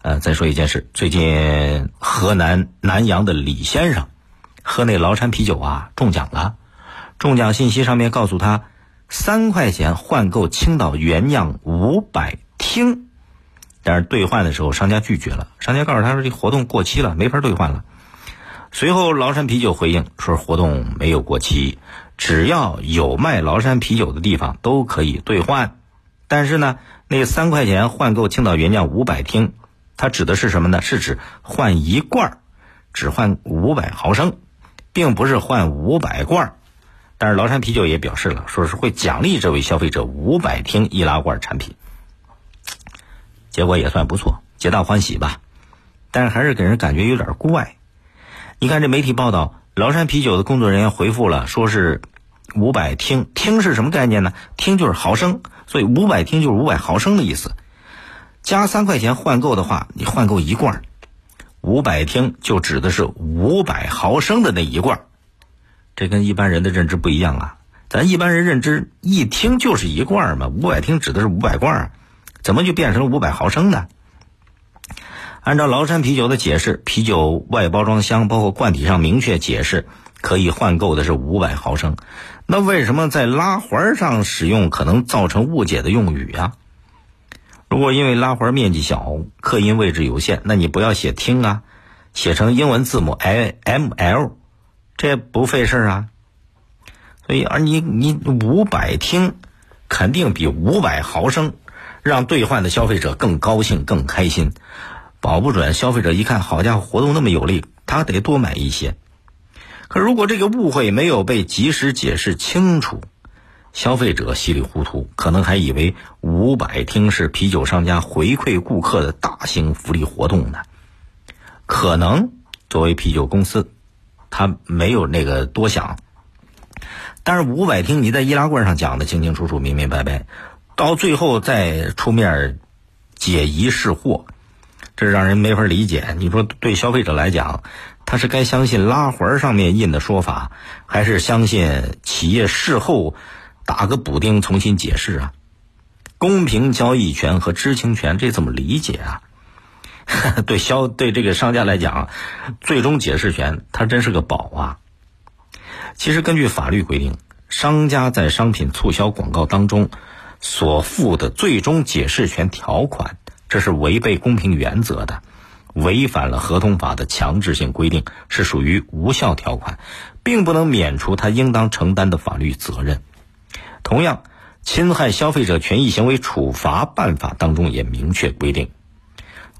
呃，再说一件事，最近河南南阳的李先生喝那崂山啤酒啊中奖了，中奖信息上面告诉他三块钱换购青岛原酿五百听，但是兑换的时候商家拒绝了，商家告诉他说这活动过期了，没法兑换了。随后崂山啤酒回应说活动没有过期，只要有卖崂山啤酒的地方都可以兑换，但是呢，那三块钱换购青岛原酿五百听。它指的是什么呢？是指换一罐儿，只换五百毫升，并不是换五百罐儿。但是崂山啤酒也表示了，说是会奖励这位消费者五百听易拉罐产品。结果也算不错，皆大欢喜吧。但是还是给人感觉有点怪。你看这媒体报道，崂山啤酒的工作人员回复了，说是五百听，听是什么概念呢？听就是毫升，所以五百听就是五百毫升的意思。加三块钱换购的话，你换购一罐五百听就指的是五百毫升的那一罐这跟一般人的认知不一样啊。咱一般人认知一听就是一罐嘛，五百听指的是五百罐怎么就变成了五百毫升呢？按照崂山啤酒的解释，啤酒外包装箱包括罐体上明确解释，可以换购的是五百毫升。那为什么在拉环上使用可能造成误解的用语啊？如果因为拉环面积小，刻音位置有限，那你不要写听啊，写成英文字母 I M L，这不费事啊。所以而你你五百听，肯定比五百毫升让兑换的消费者更高兴更开心，保不准消费者一看，好家伙，活动那么有利，他得多买一些。可如果这个误会没有被及时解释清楚。消费者稀里糊涂，可能还以为五百听是啤酒商家回馈顾客的大型福利活动呢。可能作为啤酒公司，他没有那个多想。但是五百听你在易拉罐上讲的清清楚楚、明明白白，到最后再出面解疑释惑，这让人没法理解。你说对消费者来讲，他是该相信拉环上面印的说法，还是相信企业事后？打个补丁，重新解释啊！公平交易权和知情权，这怎么理解啊？对消对这个商家来讲，最终解释权它真是个宝啊！其实根据法律规定，商家在商品促销广告当中所附的最终解释权条款，这是违背公平原则的，违反了合同法的强制性规定，是属于无效条款，并不能免除他应当承担的法律责任。同样，侵害消费者权益行为处罚办法当中也明确规定，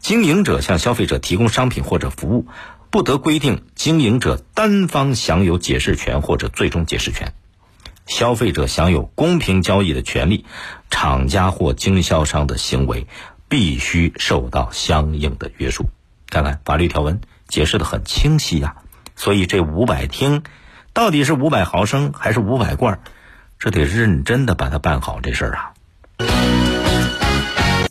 经营者向消费者提供商品或者服务，不得规定经营者单方享有解释权或者最终解释权，消费者享有公平交易的权利，厂家或经销商的行为必须受到相应的约束。看看法律条文解释的很清晰呀，所以这五百听，到底是五百毫升还是五百罐？这得认真的把它办好这事儿啊。